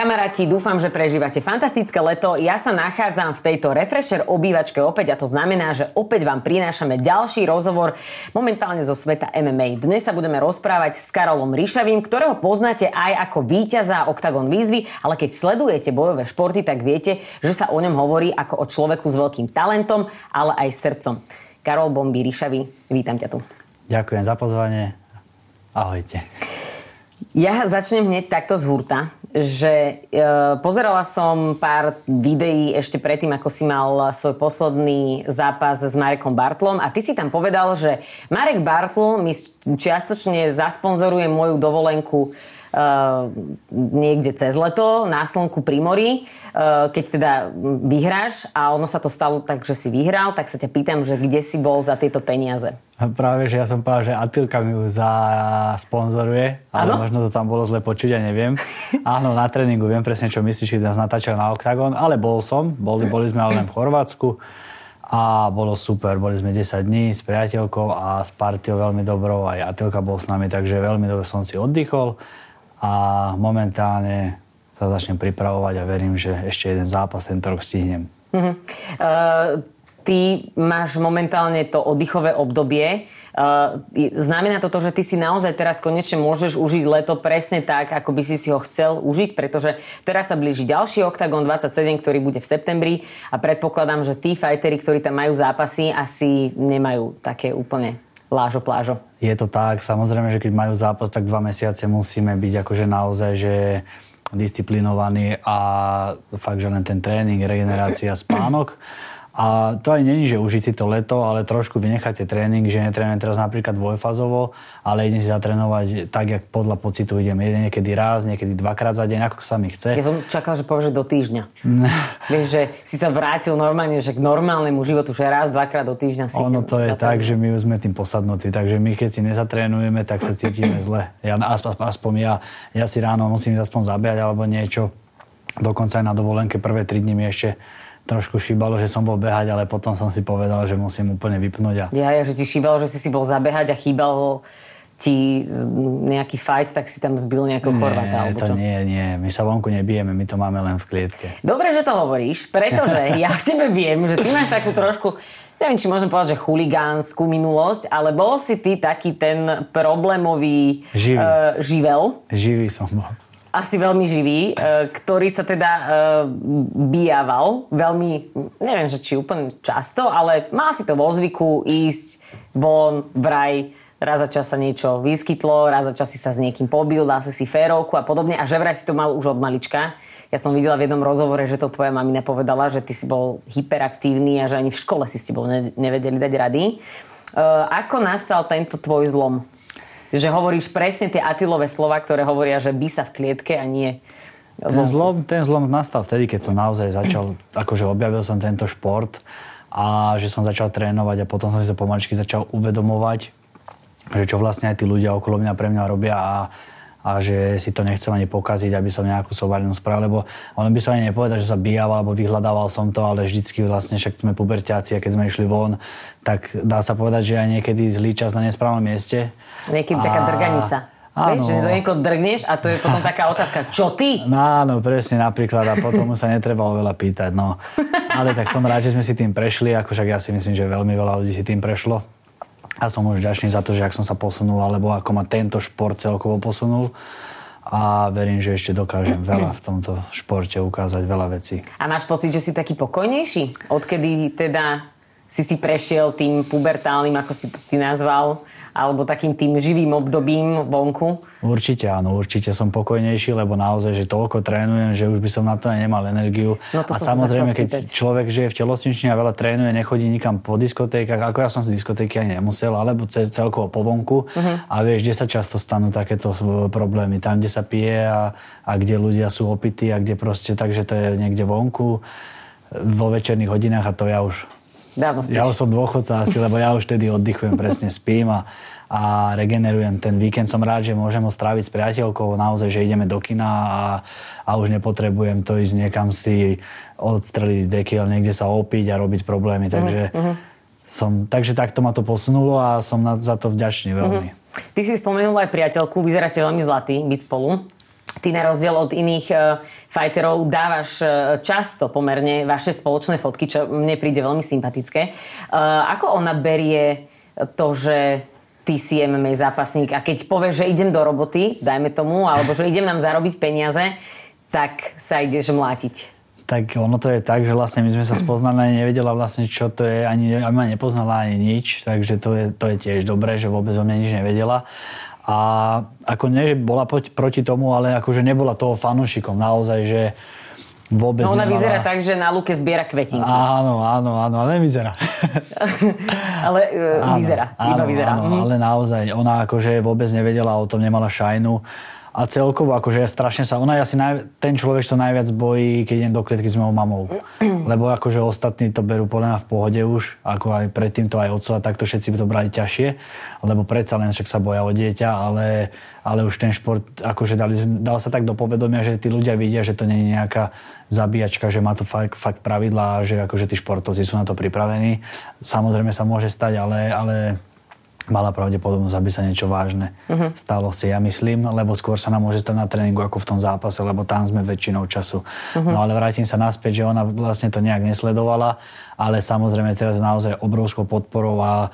Kamaráti, dúfam, že prežívate fantastické leto. Ja sa nachádzam v tejto refresher obývačke opäť a to znamená, že opäť vám prinášame ďalší rozhovor momentálne zo sveta MMA. Dnes sa budeme rozprávať s Karolom Ríšavým, ktorého poznáte aj ako víťaza Octagon výzvy, ale keď sledujete bojové športy, tak viete, že sa o ňom hovorí ako o človeku s veľkým talentom, ale aj srdcom. Karol Bomby Ríšavý, vítam ťa tu. Ďakujem za pozvanie. Ahojte. Ja začnem hneď takto z hurta že e, pozerala som pár videí ešte predtým, ako si mal svoj posledný zápas s Marekom Bartlom a ty si tam povedal, že Marek Bartl mi čiastočne zasponzoruje moju dovolenku niekde cez leto, na slnku pri mori, uh, keď teda vyhráš a ono sa to stalo tak, že si vyhral, tak sa ťa pýtam, že kde si bol za tieto peniaze? Práve, že ja som povedal, že Atilka mi ju zasponzoruje, ale ano? možno to tam bolo zle počuť, ja neviem. Áno, na tréningu viem presne, čo myslíš, že nás natáčal na Octagon, ale bol som, boli, boli sme ale len v Chorvátsku a bolo super. Boli sme 10 dní s priateľkou a s partiou veľmi dobrou, aj Atilka bol s nami, takže veľmi dobre som si oddychol a momentálne sa začnem pripravovať a verím, že ešte jeden zápas tento rok stihnem. Uh-huh. Uh, ty máš momentálne to oddychové obdobie. Uh, znamená to to, že ty si naozaj teraz konečne môžeš užiť leto presne tak, ako by si si ho chcel užiť, pretože teraz sa blíži ďalší Octagon 27, ktorý bude v septembri a predpokladám, že tí fajteri, ktorí tam majú zápasy, asi nemajú také úplne lážo plážo. Je to tak, samozrejme, že keď majú zápas, tak dva mesiace musíme byť akože naozaj, že disciplinovaní a fakt, že len ten tréning, regenerácia, spánok. A to aj není, že užiť si to leto, ale trošku vynecháte tréning, že netrénujem teraz napríklad dvojfazovo, ale idem si zatrénovať tak, jak podľa pocitu idem. Jeden niekedy raz, niekedy dvakrát za deň, ako sa mi chce. Ja som čakal, že povieš, do týždňa. Vieš, že si sa vrátil normálne, že k normálnemu životu, že raz, dvakrát do týždňa si Ono to je tak, že my sme tým posadnutí, takže my keď si nezatrénujeme, tak sa cítime zle. Ja, aspoň ja, ja si ráno musím aspoň zabiať alebo niečo. Dokonca aj na dovolenke prvé tri dní mi ešte trošku šíbalo, že som bol behať, ale potom som si povedal, že musím úplne vypnúť. A... Ja, ja, že ti šíbalo, že si si bol zabehať a chýbal ti nejaký fight, tak si tam zbil nejakého Chorváta, alebo to čo? nie, nie. My sa vonku nebijeme, my to máme len v klietke. Dobre, že to hovoríš, pretože ja v tebe viem, že ty máš takú trošku neviem, či môžem povedať, že chuligánsku minulosť, ale bol si ty taký ten problémový Živý. Uh, živel. Živý som bol asi veľmi živý, e, ktorý sa teda e, bijával veľmi, neviem, že či úplne často, ale má si to vo zvyku ísť von, vraj, raz za čas sa niečo vyskytlo, raz za čas si sa s niekým pobil, dal si si férovku a podobne a že vraj si to mal už od malička. Ja som videla v jednom rozhovore, že to tvoja mamina povedala, že ty si bol hyperaktívny a že ani v škole si s tebou nevedeli dať rady. E, ako nastal tento tvoj zlom? Že hovoríš presne tie Atilové slova, ktoré hovoria, že by sa v klietke a nie ten zlom, ten zlom nastal vtedy, keď som naozaj začal, akože objavil som tento šport a že som začal trénovať a potom som si to pomaličky začal uvedomovať, že čo vlastne aj tí ľudia okolo mňa pre mňa robia a a že si to nechcem ani pokaziť, aby som nejakú sovarinu spravil, lebo on by som ani nepovedal, že sa bijával alebo vyhľadával som to, ale vždycky vlastne však sme puberťáci a keď sme išli von, tak dá sa povedať, že aj niekedy zlý čas na nesprávnom mieste. Niekedy a... taká drganica. Áno. Vieš, že do niekoho drgneš a to je potom taká otázka, čo ty? No, áno, presne napríklad a potom sa netrebalo veľa pýtať, no. Ale tak som rád, že sme si tým prešli, ako však ja si myslím, že veľmi veľa ľudí si tým prešlo a som už ďačný za to, že ak som sa posunul, alebo ako ma tento šport celkovo posunul a verím, že ešte dokážem veľa v tomto športe ukázať, veľa vecí. A máš pocit, že si taký pokojnejší? Odkedy teda si si prešiel tým pubertálnym, ako si to ty nazval, alebo takým tým živým obdobím vonku? Určite áno, určite som pokojnejší, lebo naozaj, že toľko trénujem, že už by som na to nemal energiu. No to a samozrejme, keď človek žije v telocnični a veľa trénuje, nechodí nikam po diskotékach, ako ja som si diskotéky ani nemusel, alebo celkovo po vonku. Uh-huh. A vieš, kde sa často stanú takéto problémy. Tam, kde sa pije a, a kde ľudia sú opití a kde proste, takže to je niekde vonku vo večerných hodinách a to ja už Dávno spíš. Ja už som dôchodca asi, lebo ja už vtedy oddychujem, presne spím a, a regenerujem. Ten víkend som rád, že môžem ho stráviť s priateľkou, naozaj, že ideme do kina a, a už nepotrebujem to ísť niekam si odstreliť dekiel, niekde sa opiť a robiť problémy. Takže, uh-huh. som, takže takto ma to posunulo a som na, za to vďačný veľmi. Uh-huh. Ty si spomenul aj priateľku, vyzeráte veľmi zlatý byť spolu. Ty na rozdiel od iných uh, fighterov dávaš uh, často pomerne vaše spoločné fotky, čo mne príde veľmi sympatické. Uh, ako ona berie to, že ty si MMA zápasník a keď povieš, že idem do roboty, dajme tomu, alebo že idem nám zarobiť peniaze, tak sa ideš mlátiť? Tak ono to je tak, že vlastne my sme sa spoznali, nevedela vlastne, čo to je, ani ma nepoznala ani nič, takže to je, to je tiež dobré, že vôbec o mne nič nevedela. A ako nie, že bola proti tomu, ale akože nebola toho fanúšikom. Naozaj, že vôbec no ona nemala... vyzerá tak, že na lúke zbiera kvetinky. Áno, áno, áno, ale nevyzerá. ale uh, áno, vyzerá, áno, iba vyzerá. Áno, mm. ale naozaj, ona akože vôbec nevedela o tom, nemala šajnu a celkovo, akože ja strašne sa, ona je asi naj, ten človek, čo sa najviac bojí, keď idem do klietky s mojou mamou. Lebo akože ostatní to berú podľa mňa v pohode už, ako aj predtým to aj otco a takto všetci by to brali ťažšie, lebo predsa len však sa boja o dieťa, ale, ale už ten šport, akože dali, dal sa tak do povedomia, že tí ľudia vidia, že to nie je nejaká zabíjačka, že má to fakt, fakt pravidlá, že akože tí športovci sú na to pripravení. Samozrejme sa môže stať, ale, ale mala pravdepodobnosť, aby sa niečo vážne uh-huh. stalo si, ja myslím, lebo skôr sa nám môže stať na tréningu ako v tom zápase, lebo tam sme väčšinou času. Uh-huh. No ale vrátim sa naspäť, že ona vlastne to nejak nesledovala, ale samozrejme teraz naozaj obrovskou podporou a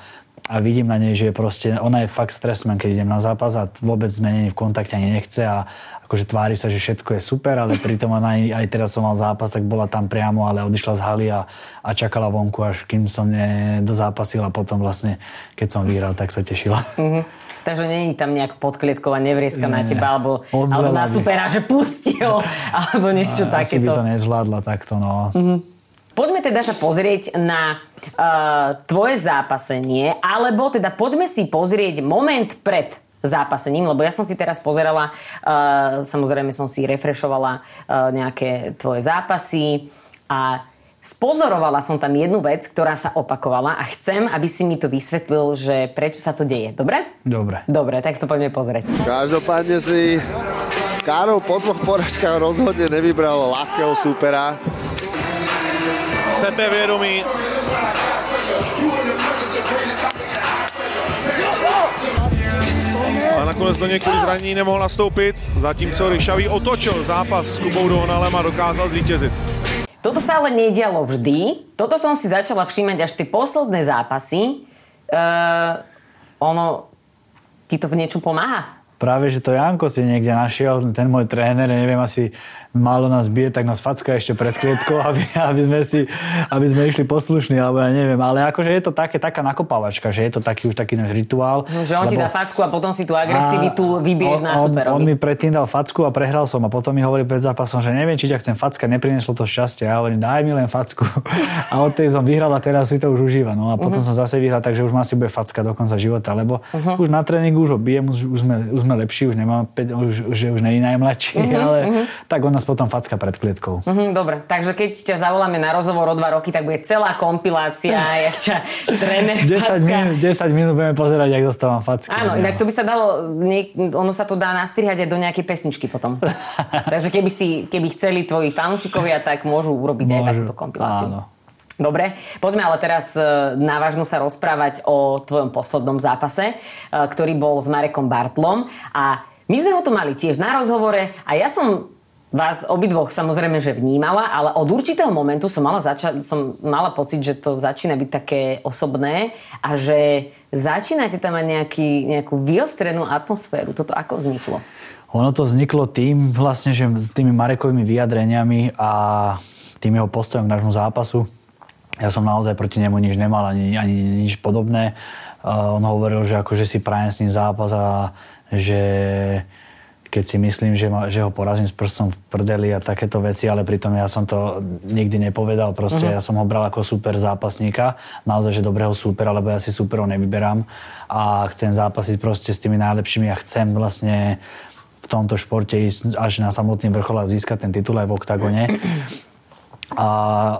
a vidím na nej, že je proste, ona je fakt stresmen, keď idem na zápas a vôbec sme není v kontakte ani nechce a akože tvári sa, že všetko je super, ale pritom ona aj, aj teraz som mal zápas, tak bola tam priamo, ale odišla z haly a, a čakala vonku, až kým som nedozápasil a potom vlastne, keď som vyhral, tak sa tešila. Mm-hmm. Takže není tam nejak podklietková nevrieska Nie. na teba, alebo, alebo na supera, že pusti ho, alebo niečo a, takéto. Asi by to nezvládla takto, no. Mm-hmm. Poďme teda sa pozrieť na uh, tvoje zápasenie, alebo teda poďme si pozrieť moment pred zápasením, lebo ja som si teraz pozerala, uh, samozrejme som si refrešovala uh, nejaké tvoje zápasy a spozorovala som tam jednu vec, ktorá sa opakovala a chcem, aby si mi to vysvetlil, že prečo sa to deje. Dobre? Dobre. Dobre, tak to poďme pozrieť. Každopádne si Karol po dvoch poražkách rozhodne nevybral ľahkého supera sebevědomí. A nakonec do něj zranění nemohl nastoupit, zatímco Ryšavý otočil zápas s Kubou Dohnalem a dokázal zvítězit. Toto sa ale nedialo vždy. Toto som si začala všímať až tie posledné zápasy. Uh, ono ti to v niečom pomáha? Práve, že to Janko si niekde našiel, ten môj tréner, neviem, asi málo nás bije, tak nás facka ešte pred klietkou, aby, aby, sme si, aby sme išli poslušní, alebo ja neviem. Ale akože je to také, taká nakopávačka, že je to taký už taký náš rituál. No, že on lebo... ti dá facku a potom si tú agresivitu vybiješ na superovi. On, on, mi predtým dal facku a prehral som a potom mi hovorí pred zápasom, že neviem, či ťa chcem facka, neprineslo to šťastie. Ja hovorím, daj mi len facku. A od tej som vyhral a teraz si to už užíva. No a potom uh-huh. som zase vyhral, takže už ma si bude facka do konca života, lebo uh-huh. už na tréningu už ho bijem, už, už, sme, už sme lepší, už nemám 5, už, že už není najmladší, uh-huh. ale uh-huh. tak on nás potom facka pred klietkou. Mm-hmm, dobre, takže keď ťa zavoláme na rozhovor o dva roky, tak bude celá kompilácia, jak ťa tréner 10 minút, 10 minút budeme pozerať, jak dostávam facky. Áno, no. inak to by sa dalo, ono sa to dá nastrihať aj do nejakej pesničky potom. takže keby, si, keby chceli tvoji fanúšikovia, tak môžu urobiť môžu. aj takúto kompiláciu. Áno. Dobre, poďme ale teraz e, na vážno sa rozprávať o tvojom poslednom zápase, e, ktorý bol s Marekom Bartlom a my sme ho tu mali tiež na rozhovore a ja som vás obidvoch samozrejme, že vnímala, ale od určitého momentu som mala, zača- som mala pocit, že to začína byť také osobné a že začínate tam mať nejaký, nejakú vyostrenú atmosféru. Toto ako vzniklo? Ono to vzniklo tým vlastne, že tými Marekovými vyjadreniami a tým jeho postojom k nášmu zápasu. Ja som naozaj proti nemu nič nemal, ani, ani nič podobné. Uh, on hovoril, že akože si prajem s ním zápas a že keď si myslím, že, ma, že ho porazím s prstom v prdeli a takéto veci, ale pritom ja som to nikdy nepovedal. Proste uh-huh. ja som ho bral ako super zápasníka, naozaj, že dobrého supera, lebo ja si superov nevyberám a chcem zápasiť proste s tými najlepšími a chcem vlastne v tomto športe ísť až na samotný vrchol a získať ten titul aj v oktagone. A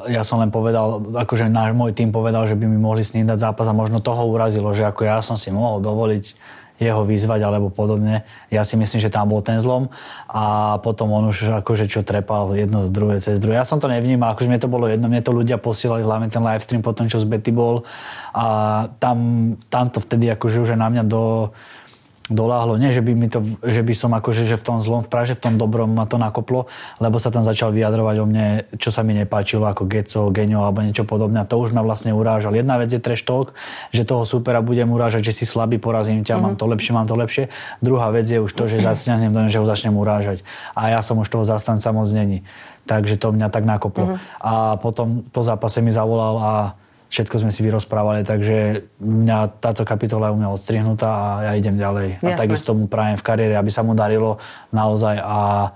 ja som len povedal, akože náš môj tým povedal, že by mi mohli s ním dať zápas a možno toho urazilo, že ako ja som si mohol dovoliť jeho vyzvať alebo podobne. Ja si myslím, že tam bol ten zlom a potom on už akože čo trepal jedno z druhé cez druhé. Ja som to nevnímal, akože mne to bolo jedno, mne to ľudia posielali, hlavne ten livestream potom, čo z Betty bol a tam, tam to vtedy akože už na mňa do, doláhlo. Nie, že by, mi to, že by som akože, že v tom zlom, v Praže, v tom dobrom ma to nakoplo, lebo sa tam začal vyjadrovať o mne, čo sa mi nepáčilo, ako Geco, Genio alebo niečo podobné. A to už ma vlastne urážal. Jedna vec je trash talk, že toho supera budem urážať, že si slabý, porazím ťa, mm-hmm. mám to lepšie, mám to lepšie. Druhá vec je už to, že zasňahnem do že ho začnem urážať. A ja som už toho zastanca moc není. Takže to mňa tak nakoplo. Mm-hmm. A potom po zápase mi zavolal a všetko sme si vyrozprávali, takže mňa táto kapitola je u mňa odstrihnutá a ja idem ďalej. Jasne. A takisto mu prajem v kariére, aby sa mu darilo naozaj a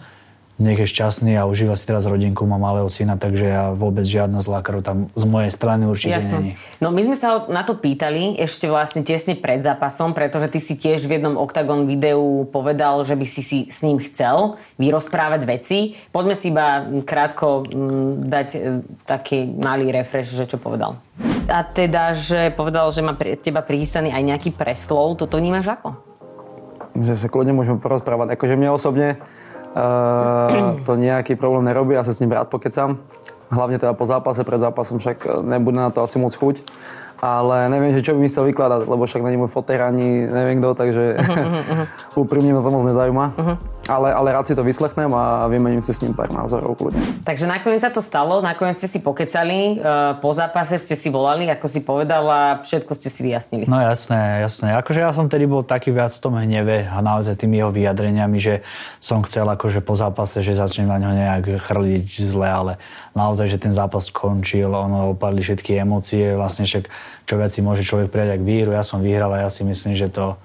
nech je šťastný a užíva si teraz rodinku, má malého syna, takže ja vôbec žiadna zlá krv tam z mojej strany určite Jasne. není. No my sme sa na to pýtali ešte vlastne tesne pred zápasom, pretože ty si tiež v jednom Octagon videu povedal, že by si si s ním chcel vyrozprávať veci. Poďme si iba krátko m, dať e, taký malý refresh, že čo povedal. A teda, že povedal, že má teba prichystaný aj nejaký preslov, toto vnímaš ako? Že sa kľudne môžeme porozprávať. Akože mne osobne Uh, to nejaký problém nerobí, ja sa s ním rád pokecam. Hlavne teda po zápase, pred zápasom však nebude na to asi moc chuť ale neviem, že čo by mi chcel vykladať, lebo však není môj fotér ani neviem kto, takže uh-huh, uh-huh. úprimne ma to moc nezaujíma. Uh-huh. Ale, ale rád si to vyslechnem a vymením si s ním pár názorov kľudne. Takže nakoniec sa to stalo, nakoniec ste si pokecali, e, po zápase ste si volali, ako si povedala, všetko ste si vyjasnili. No jasné, jasné. Akože ja som tedy bol taký viac v tom hneve a naozaj tými jeho vyjadreniami, že som chcel akože po zápase, že začnem na ňo nejak chrliť zle, ale naozaj, že ten zápas skončil, ono opadli všetky emócie, vlastne však čo viac si môže človek prijať ak výhru. Ja som vyhral a ja si myslím, že to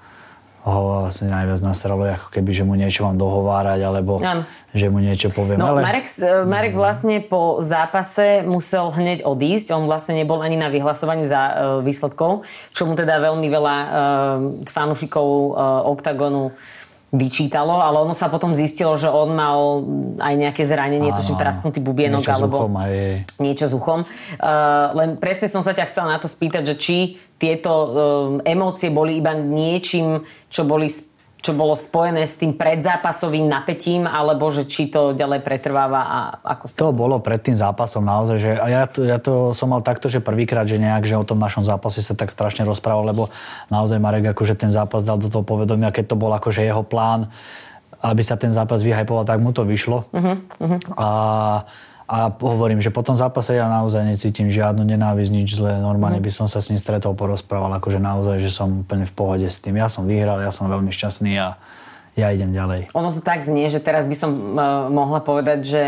ho vlastne najviac nasralo, ako keby, že mu niečo mám dohovárať, alebo ano. že mu niečo poviem. No, ale... Marek, Marek vlastne po zápase musel hneď odísť. On vlastne nebol ani na vyhlasovaní za uh, výsledkov, čo mu teda veľmi veľa uh, fanúšikov uh, OKTAGONu vyčítalo, ale ono sa potom zistilo, že on mal aj nejaké zranenie, tuším prasknutý bubienok niečo alebo aj. niečo s uchom. Uh, len presne som sa ťa chcela na to spýtať, že či tieto uh, emócie boli iba niečím, čo boli čo bolo spojené s tým predzápasovým napätím, alebo že či to ďalej pretrváva a ako sa... To bolo pred tým zápasom naozaj, že a ja to, ja to som mal takto, že prvýkrát, že nejak, že o tom našom zápase sa tak strašne rozprával, lebo naozaj Marek akože ten zápas dal do toho povedomia, keď to bol akože jeho plán, aby sa ten zápas vyhajpoval, tak mu to vyšlo. Uh-huh, uh-huh. A a hovorím, že po tom zápase ja naozaj necítim žiadnu nenávisť, nič zlé. Normálne mhm. by som sa s ním stretol, porozprával, akože naozaj, že som úplne v pohode s tým. Ja som vyhral, ja som veľmi šťastný a ja idem ďalej. Ono to tak znie, že teraz by som uh, mohla povedať, že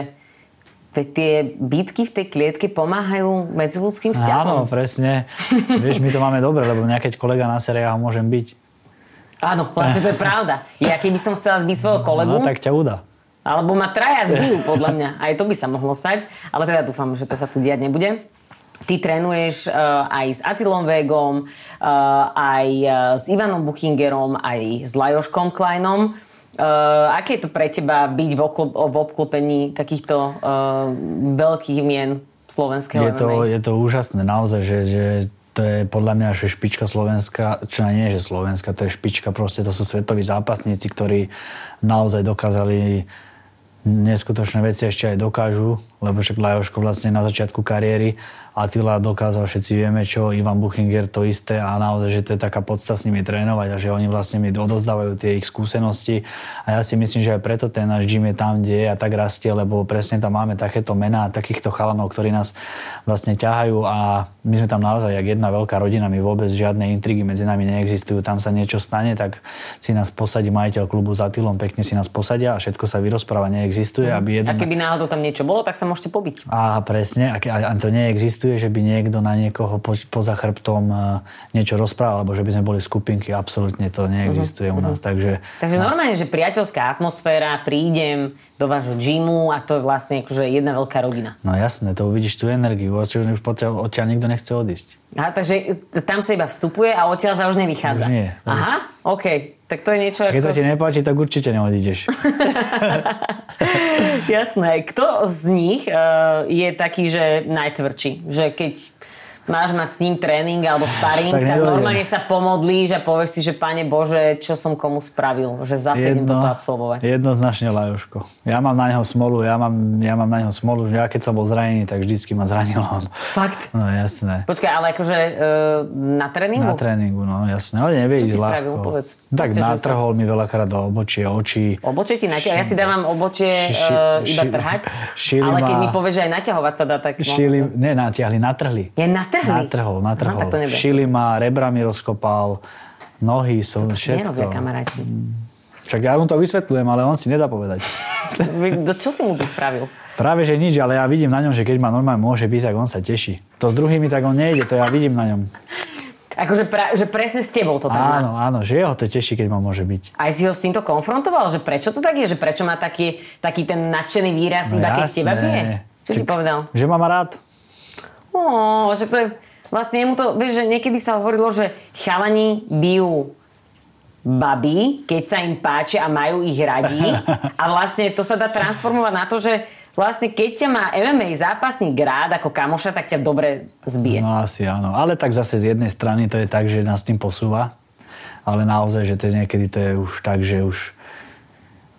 tie bitky v tej klietke pomáhajú medziludským vzťahom. Áno, presne. Vieš, my to máme dobre, lebo nejaký kolega na sere, ja ho môžem byť. Áno, vlastne to je pravda. Ja keby som chcela zbiť svojho kolegu... No tak ťa udá. Alebo ma traja zbijú, podľa mňa. Aj to by sa mohlo stať, ale teda dúfam, že to sa tu diať nebude. Ty trénuješ uh, aj s Atilom Vegom, uh, aj uh, s Ivanom Buchingerom, aj s Lajoškom Kleinom. Uh, aké je to pre teba byť v, okl- v obklopení takýchto uh, veľkých mien slovenského je to, je to úžasné, naozaj, že, že to je podľa mňa že špička Slovenska, čo nie je, že Slovenska, to je špička, proste to sú svetoví zápasníci, ktorí naozaj dokázali neskutočné veci ešte aj dokážu, lebo však Lajoško vlastne na začiatku kariéry Attila dokázal, všetci vieme čo, Ivan Buchinger to isté a naozaj, že to je taká podsta s nimi trénovať a že oni vlastne mi odozdávajú tie ich skúsenosti a ja si myslím, že aj preto ten náš gym je tam, kde je a tak rastie, lebo presne tam máme takéto mená, takýchto chalanov, ktorí nás vlastne ťahajú a my sme tam naozaj jak jedna veľká rodina, my vôbec žiadne intrigy medzi nami neexistujú, tam sa niečo stane, tak si nás posadí majiteľ klubu za Atilom, pekne si nás posadia a všetko sa vyrozpráva, neexistuje. Aby jeden... A keby náhodou tam niečo bolo, tak sa môžete pobiť. A presne, a to neexistuje že by niekto na niekoho po, poza chrbtom e, niečo rozprával, alebo že by sme boli skupinky. Absolútne to neexistuje uh-huh. u nás. Uh-huh. Takže, takže na... normálne, že priateľská atmosféra, prídem do vášho gymu a to je vlastne akože jedna veľká rodina. No jasné, to uvidíš tú energiu, už odtiaľ, odtiaľ nikto nechce odísť. Aha, takže tam sa iba vstupuje a odtiaľ sa už nevychádza. Už nie. Aha, OK. Tak to je niečo Keď ako... sa ti nepáči, tak určite neodídeš. Jasné. Kto z nich uh, je taký, že najtvrdší? Že keď máš mať s ním tréning alebo sparring, Tak tak, normálne sa pomodlíš a povieš si, že pane Bože, čo som komu spravil, že zase idem toto absolvovať. jednoznačne Lajoško. Ja mám na neho smolu, ja mám, ja mám na neho smolu, že ja keď som bol zranený, tak vždycky ma zranil on. Fakt? No jasné. Počkaj, ale akože uh, na tréningu? Na tréningu, no jasné. Ale nevie ísť spravil? ľahko. Povedz. Tak sa- natrhol mi veľakrát do obočie, oči. Obočie ti naťahovať. Ja si dávam obočie Ši- ši- uh, iba ši- trhať, šili ale keď ma- mi povieš, že aj naťahovať sa dá, tak... Šili, ne, natiahli, natrhli. Je natrhli? Natrhol, natrhol. Aha, tak to nebude. Šili ma, rebra mi rozkopal, nohy som, To si všetko. nerobia kamaráti. Však ja mu to vysvetľujem, ale on si nedá povedať. Do čo si mu to spravil? Práve, že nič, ale ja vidím na ňom, že keď ma normálne môže byť, tak on sa teší. To s druhými tak on nejde, to ja vidím na ňom. Akože pra, že presne s tebou to tak má. Áno, áno, že jeho to teší, keď ma môže byť. Aj si ho s týmto konfrontoval, že prečo to tak je? Že prečo má taký, taký ten nadšený výraz iba keď teba bije? Čo ti No Čak- povedal? Že ma má rád. Ó, že to je... Vlastne jemu to, vieš, že niekedy sa hovorilo, že chalani bijú baby, keď sa im páči a majú ich radi. A vlastne to sa dá transformovať na to, že vlastne keď ťa má MMA zápasník rád ako kamoša, tak ťa dobre zbije. No asi áno. Ale tak zase z jednej strany to je tak, že nás tým posúva. Ale naozaj, že to je niekedy to je už tak, že už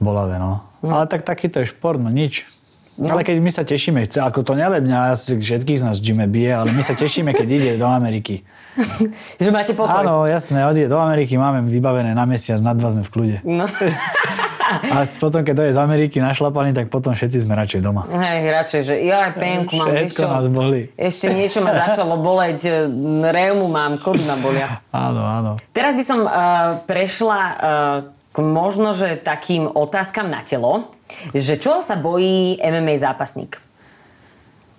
bolavé, no. Ale tak takýto je šport, no nič. Ale keď my sa tešíme, ako to nelen mňa, všetkých z nás Jimmy bije, ale my sa tešíme, keď ide do Ameriky. Že máte pokoj. Áno, jasné, odje do Ameriky, máme vybavené na mesiac, na dva sme v kľude. No. A potom, keď dojde z Ameriky našlapaný, tak potom všetci sme radšej doma. Hej, radšej, že ja aj PMku mám, Všetko čo? nás boli. Ešte niečo ma začalo boleť, e, reumu mám, kody ma bolia. Áno, áno. Teraz by som uh, prešla uh, k možno, že takým otázkam na telo, že čo sa bojí MMA zápasník?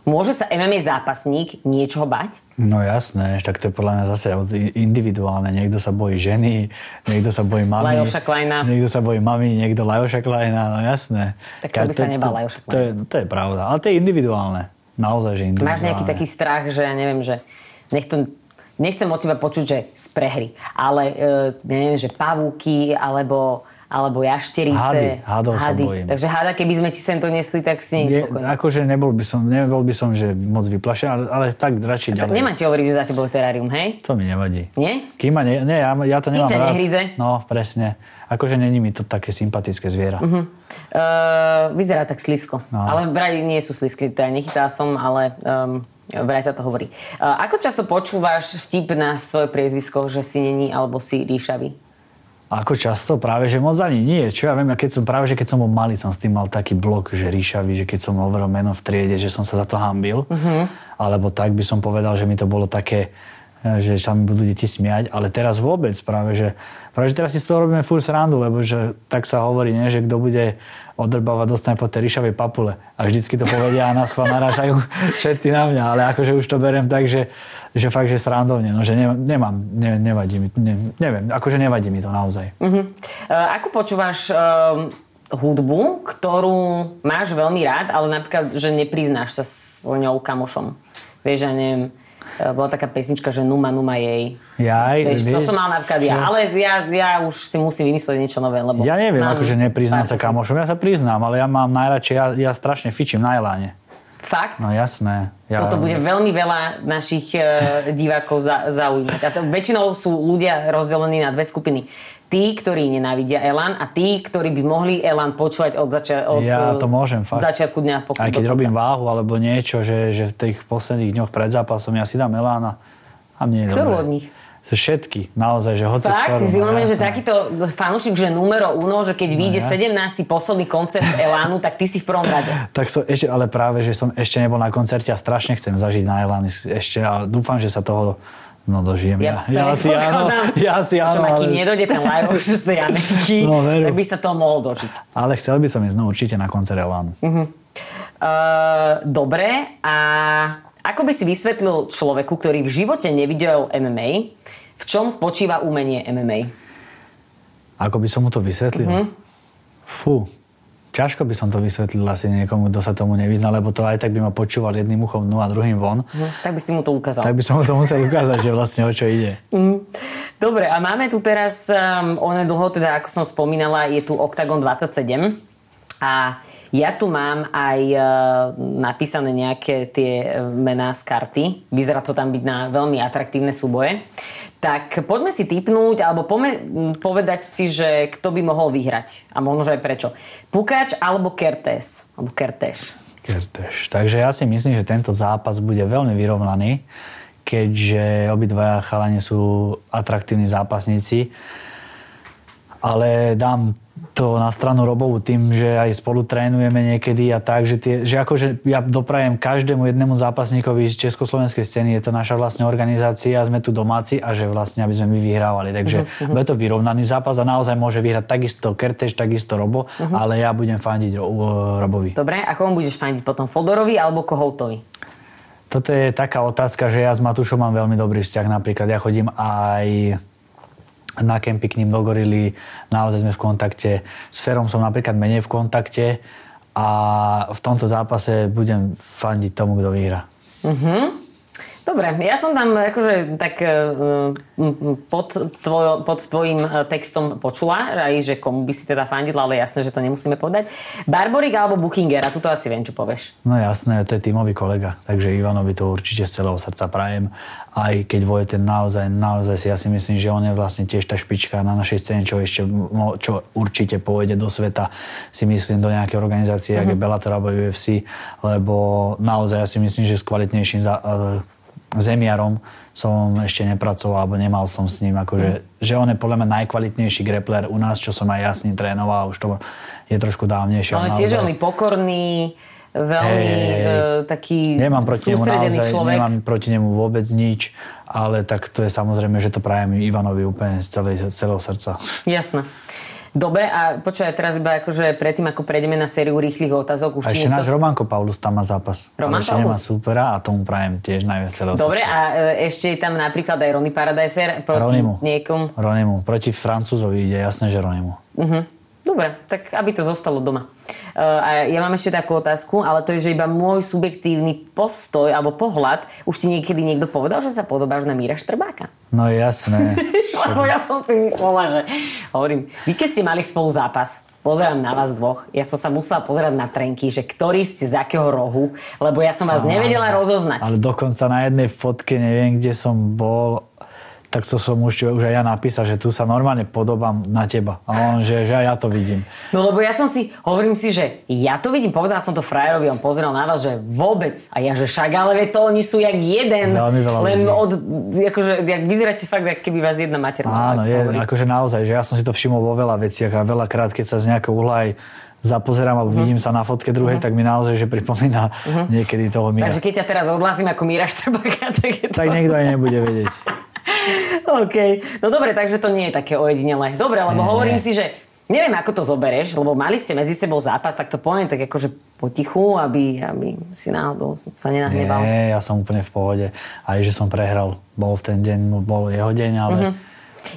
Môže sa MMA zápasník niečoho bať? No jasné, tak to je podľa mňa zase individuálne. Niekto sa bojí ženy, niekto sa bojí mami. Lajoša Kleina. Niekto sa bojí mami, niekto Lajoša Kleina, no jasné. Tak to by sa nebal to- Lajoša to, je, to je pravda, ale to je individuálne. Naozaj, že individuálne. Máš nejaký taký strach, že ja neviem, že nech to, nechcem od teba počuť, že z prehry, ale uh, neviem, že pavúky alebo, alebo jašterice. Hady, hadov sa bojím. Takže hada, keby sme ti sem to nesli, tak si nie spokojný. akože nebol by som, nebol by som, že moc vyplašený, ale, ale tak radšej ďalej. Nemám ti hovoriť, že za tebou terárium, hej? To mi nevadí. Nie? Kým ma ne, nie, ja, ja to Kým nemám rád. nehryze? No, presne. Akože není mi to také sympatické zviera. Uh, vyzerá tak slisko. No. Ale vraj nie sú slisky, teda nechytala som, ale um, vraj sa to hovorí. Uh, ako často počúvaš vtip na svoje priezvisko, že si není alebo si ríšavý? Ako často? Práve, že moc ani nie. Čo ja viem, ja keď som, práve, že keď som bol malý, som s tým mal taký blok, že ríšavý, že keď som hovoril meno v triede, že som sa za to hambil. Mhm. Alebo tak by som povedal, že mi to bolo také, že sa mi budú deti smiať, ale teraz vôbec práve, že, práve, že teraz si z toho robíme furt srandu, lebo že tak sa hovorí, nie, že kto bude odrbávať, dostane po tej ríšavej papule. A vždycky to povedia a nás narážajú všetci na mňa, ale akože už to berem tak, že, že fakt, že srandovne, no, že ne, nemám, ne, nevadí mi, ne, neviem, akože nevadí mi to naozaj. Uh, ako počúvaš um, hudbu, ktorú máš veľmi rád, ale napríklad, že nepriznáš sa s ňou kamošom? Vieš, ja neviem, bola taká pesnička, že Numa Numa jej. Jaj, Vieš, to vieš, som mal napríklad ja, ale ja, ja už si musím vymyslieť niečo nové, lebo... Ja neviem, mám akože nepriznám pár sa kamošom. Ja sa priznám, ale ja mám najradšej, ja, ja strašne fičím na Eláne. Fakt? No jasné. Ja, Toto bude veľmi veľa našich e, divákov za, zaujímať. A to, väčšinou sú ľudia rozdelení na dve skupiny. Tí, ktorí nenávidia Elan a tí, ktorí by mohli Elan počúvať od, zača- od Ja e, to môžem, fakt. začiatku dňa. Po, Aj keď do konca. robím váhu alebo niečo, že, že v tých posledných dňoch pred zápasom ja si dám Elána a mne je Ktorú dobre. od nich? Všetky, naozaj, že hoci Fakt? ktorú. Ty si no, uvedomíš, že takýto fanúšik, že numero uno, že keď vyjde jasne. 17. posledný koncert Elánu, tak ty si v prvom rade. Tak som ešte, ale práve, že som ešte nebol na koncerte a strašne chcem zažiť na Elan ešte a dúfam, že sa toho no, dožijem. Ja, ja, asi áno, predpokladám. ja Čo áno, ma, kým nedojde ten live z tej Ameriky, No, veru. tak by sa toho mohol dožiť. ale chcel by som ísť no, určite na koncert Elánu. Uh, dobre, a ako by si vysvetlil človeku, ktorý v živote nevidel MMA, v čom spočíva umenie MMA? Ako by som mu to vysvetlil? Mhm. Fú, ťažko by som to vysvetlil asi niekomu, kto sa tomu nevyzná, lebo to aj tak by ma počúval jedným uchom dnu a druhým von. Hm, tak by si mu to ukázal. Tak by som mu to musel ukázať, že vlastne o čo ide. Dobre, a máme tu teraz, um, onedlho, teda ako som spomínala, je tu Octagon 27 a Ja tu mám aj e, napísané nejaké tie e, mená z karty. Vyzerá to tam byť na veľmi atraktívne súboje. Tak poďme si typnúť, alebo poďme povedať si, že kto by mohol vyhrať. A možno, aj prečo. Pukač alebo Kertes. Alebo Kerteš. Kerteš. Takže ja si myslím, že tento zápas bude veľmi vyrovnaný, keďže obidvaja chalani sú atraktívni zápasníci. Ale dám to na stranu Robovu tým, že aj spolu trénujeme niekedy a tak, že, tie, že akože ja doprajem každému jednému zápasníkovi z československej scény, je to naša vlastne organizácia, sme tu domáci a že vlastne aby sme my vyhrávali. Takže uh-huh. bude to vyrovnaný zápas a naozaj môže vyhrať takisto Kertež, takisto Robo, uh-huh. ale ja budem fandiť Robovi. Dobre, a komu budeš fandiť potom? Fodorovi alebo Kohoutovi? Toto je taká otázka, že ja s Matúšom mám veľmi dobrý vzťah. Napríklad ja chodím aj na kempy k ním do gorily, naozaj sme v kontakte. S Ferom som napríklad menej v kontakte a v tomto zápase budem fandiť tomu, kto vyhrá. Uh-huh. Dobre, ja som tam akože tak e, pod, tvoj, pod tvojim e, textom počula, aj, že komu by si teda fandila, ale jasné, že to nemusíme povedať. Barborik alebo Bookinger, a tu to asi viem, čo povieš. No jasné, to je tímový kolega, takže Ivanovi to určite z celého srdca prajem. Aj keď Vojten naozaj, naozaj si ja si myslím, že on je vlastne tiež tá špička na našej scéne, čo ešte, čo určite pôjde do sveta, si myslím, do nejakej organizácie, uh-huh. ako je mhm. Bellator alebo UFC, lebo naozaj ja si myslím, že s kvalitnejším za, zemiarom som ešte nepracoval, alebo nemal som s ním. Akože, mm. Že on je podľa mňa najkvalitnejší grappler u nás, čo som aj ja s ním trénoval. Už to je trošku dávnejšie. Ale tiež veľmi pokorný, veľmi hey, uh, taký nemám proti nemu naozaj, človek. Nemám proti nemu vôbec nič, ale tak to je samozrejme, že to prajem Ivanovi úplne z celého, celého srdca. Jasné. Dobre, a počúvaj, teraz iba akože predtým, ako prejdeme na sériu rýchlych otázok. Už a ešte niekto... náš Romanko Paulus tam má zápas. Roman ešte nemá supera a tomu prajem tiež najviac celého Dobre, srdca. a e, ešte je tam napríklad aj Ronny Paradiser proti Ronimu. niekom. Ronimu. Proti Francúzovi ide, jasné, že Ronimu. Uh-huh. Dobre, tak aby to zostalo doma. Uh, a ja mám ešte takú otázku, ale to je, že iba môj subjektívny postoj alebo pohľad. Už ti niekedy niekto povedal, že sa podobáš na Míra Štrbáka? No jasné. Lebo ja som si myslela, že... Hovorím, vy keď ste mali spolu zápas, pozerám na vás dvoch. Ja som sa musela pozerať na trenky, že ktorý ste z akého rohu, lebo ja som vás nevedela rozoznať. Ale dokonca na jednej fotke, neviem, kde som bol, tak to som už, už aj ja napísal, že tu sa normálne podobám na teba. A on, že, že aj ja to vidím. No lebo ja som si, hovorím si, že ja to vidím, povedal som to frajerovi, on pozeral na vás, že vôbec. A ja, že však, ale to oni sú jak jeden. Veľmi veľa len ľudí. od, akože, jak vyzeráte fakt, ako keby vás jedna mater Áno, je, akože naozaj, že ja som si to všimol vo veľa veciach a veľakrát, keď sa z nejakého uhla aj zapozerám alebo uh-huh. vidím sa na fotke druhej, uh-huh. tak mi naozaj, že pripomína uh-huh. niekedy toho Míra. Takže keď ťa teraz odhlasím ako Míra Štrbaka, tak je to... Tak niekto aj nebude vedieť. OK. No dobre, takže to nie je také ojedinelé. Dobre, lebo nie, hovorím si, že neviem, ako to zobereš, lebo mali ste medzi sebou zápas, tak to poviem tak akože potichu, aby, aby si náhodou sa nenahneval. Nie, ja som úplne v pohode. Aj, že som prehral. Bol v ten deň, bol jeho deň, ale... Uh-huh.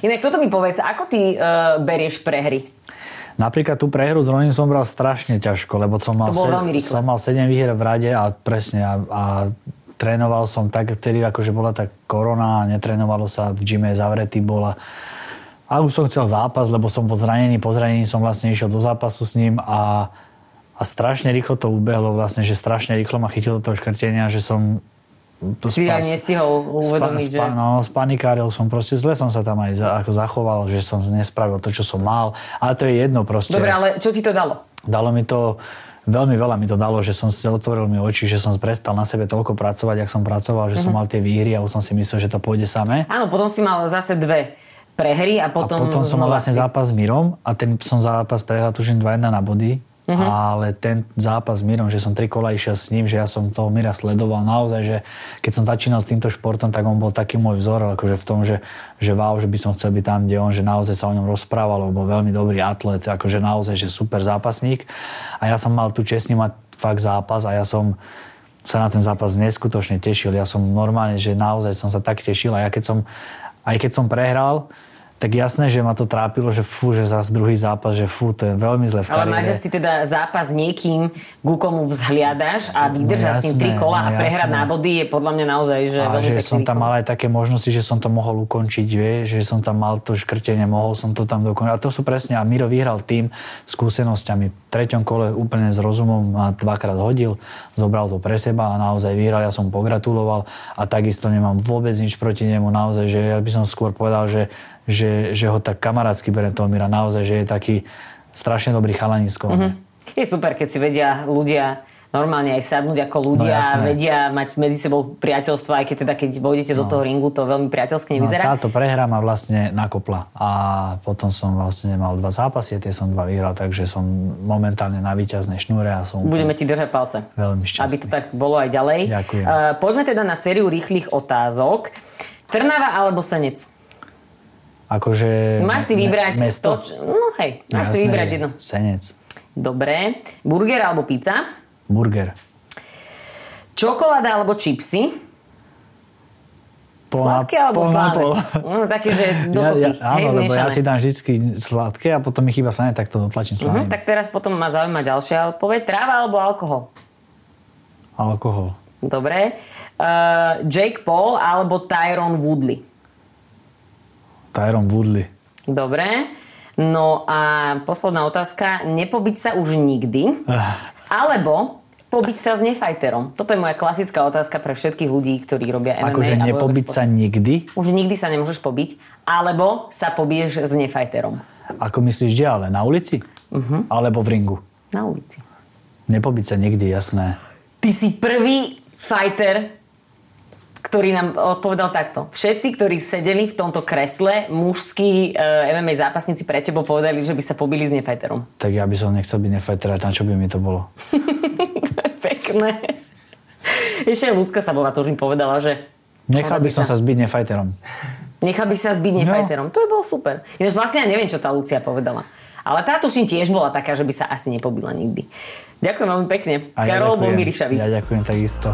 Inak toto mi povedz, ako ty uh, berieš prehry? Napríklad tú prehru s Ronin som bral strašne ťažko, lebo som mal, se, som mal 7 výher v rade a presne a, a trénoval som tak, vtedy akože bola tá korona netrénovalo sa, v gyme zavretý bola. A už som chcel zápas, lebo som po zranení, po zranení som vlastne išiel do zápasu s ním a, a strašne rýchlo to ubehlo vlastne, že strašne rýchlo ma chytilo toho škrtenia, že som si aj nestihol uvedomiť, spa, že... No, spanikáril som, proste zle som sa tam aj za, ako zachoval, že som nespravil to, čo som mal. Ale to je jedno proste. Dobre, ale čo ti to dalo? Dalo mi to veľmi veľa mi to dalo, že som si otvoril mi oči, že som prestal na sebe toľko pracovať, jak som pracoval, že mm-hmm. som mhm. mal tie výhry a už som si myslel, že to pôjde samé. Áno, potom si mal zase dve prehry a potom... A potom som mal vlastne si... zápas s Mirom a ten som zápas prehral tuším 2-1 na body Uh-huh. Ale ten zápas s Mirom, že som tri kola išiel s ním, že ja som toho Mira sledoval naozaj, že keď som začínal s týmto športom, tak on bol taký môj vzor, akože v tom, že, že wow, že by som chcel byť tam, kde on, že naozaj sa o ňom rozprával, bol veľmi dobrý atlet, akože naozaj, že super zápasník. A ja som mal tu čestne mať fakt zápas a ja som sa na ten zápas neskutočne tešil. Ja som normálne, že naozaj som sa tak tešil a ja keď som, aj keď som prehral, tak jasné, že ma to trápilo, že fú, že zase druhý zápas, že fú, to je veľmi zle v Ale kariére. máte si teda zápas niekým, ku komu vzhliadaš a vydržať No s ním tri kola a no prehrať jasné. na body je podľa mňa naozaj že A veľmi že som tam mal aj také možnosti, že som to mohol ukončiť, vieš, že som tam mal to škrtenie, mohol som to tam dokončiť. A to sú presne, a Miro vyhral tým skúsenosťami. V treťom kole úplne s rozumom ma dvakrát hodil, zobral to pre seba a naozaj vyhral, ja som pogratuloval a takisto nemám vôbec nič proti nemu, naozaj, že ja by som skôr povedal, že, že, že ho tak kamarátsky berem toho Mira, naozaj, že je taký strašne dobrý chalanisko. Mhm. Je super, keď si vedia ľudia normálne aj sadnúť ako ľudia No jasné. vedia mať medzi sebou priateľstvo, aj keď teda keď vojdete do toho ringu, to veľmi priateľsky No, nevyzerá. táto prehra ma vlastne nakopla a potom som vlastne mal dva zápasy tie som dva vyhral, takže som momentálne na víťaznej šnúre a som Budeme ti držať palce. veľmi šťastný. Aby to tak bolo aj ďalej. Ďakujem. Uh, poďme teda na sériu rýchlych otázok. Trnava alebo Senec? Akože... Máš si me- vybrať mesto? to, No hej, No máš si jasné, vybrať jedno. Senec. Dobre. Burger alebo pizza? Burger. Čokoláda alebo čipsy? Pol Sladké alebo pol slané? pol. No, také, že Ja, dokopy. ja, hej, áno, lebo ja si dám vždy sladké a potom mi chýba slané, tak to dotlačím Mhm, slaným. tak teraz potom ma zaujíma ďalšia odpoveď. Tráva alebo alkohol? Alkohol. Dobre. Uh, Jake Paul alebo Tyron Woodley? Tyron Woodley. Dobre. No a posledná otázka. Nepobiť sa už nikdy? Alebo pobiť sa s nefajterom? Toto je moja klasická otázka pre všetkých ľudí, ktorí robia MMA. Akože nepobiť sa nikdy? Už nikdy sa nemôžeš pobiť. Alebo sa pobiješ s nefajterom. Ako myslíš, kde ale? Na ulici? Mhm. Alebo v ringu? Na ulici. Nepobiť sa nikdy, jasné. Ty si prvý fighter, ktorý nám odpovedal takto. Všetci, ktorí sedeli v tomto kresle, mužskí e, MMA zápasníci pre tebou povedali, že by sa pobili s nefajterom. Tak ja by som nechcel byť nefajter, na čo by mi to bolo? Pekné. Ešte aj ľudská sa bola, to už mi povedala, že... Nechal by som sa zbyť nefajterom. Nechal by sa zbyť No. nefajterom. To by bolo super. Ináč vlastne ja neviem, čo tá Lucia povedala. Ale tá tuším tiež bola taká, že by sa asi nepobila nikdy. Ďakujem veľmi pekne. A ja Karol. Bombirišavi. Ja ďakujem takisto.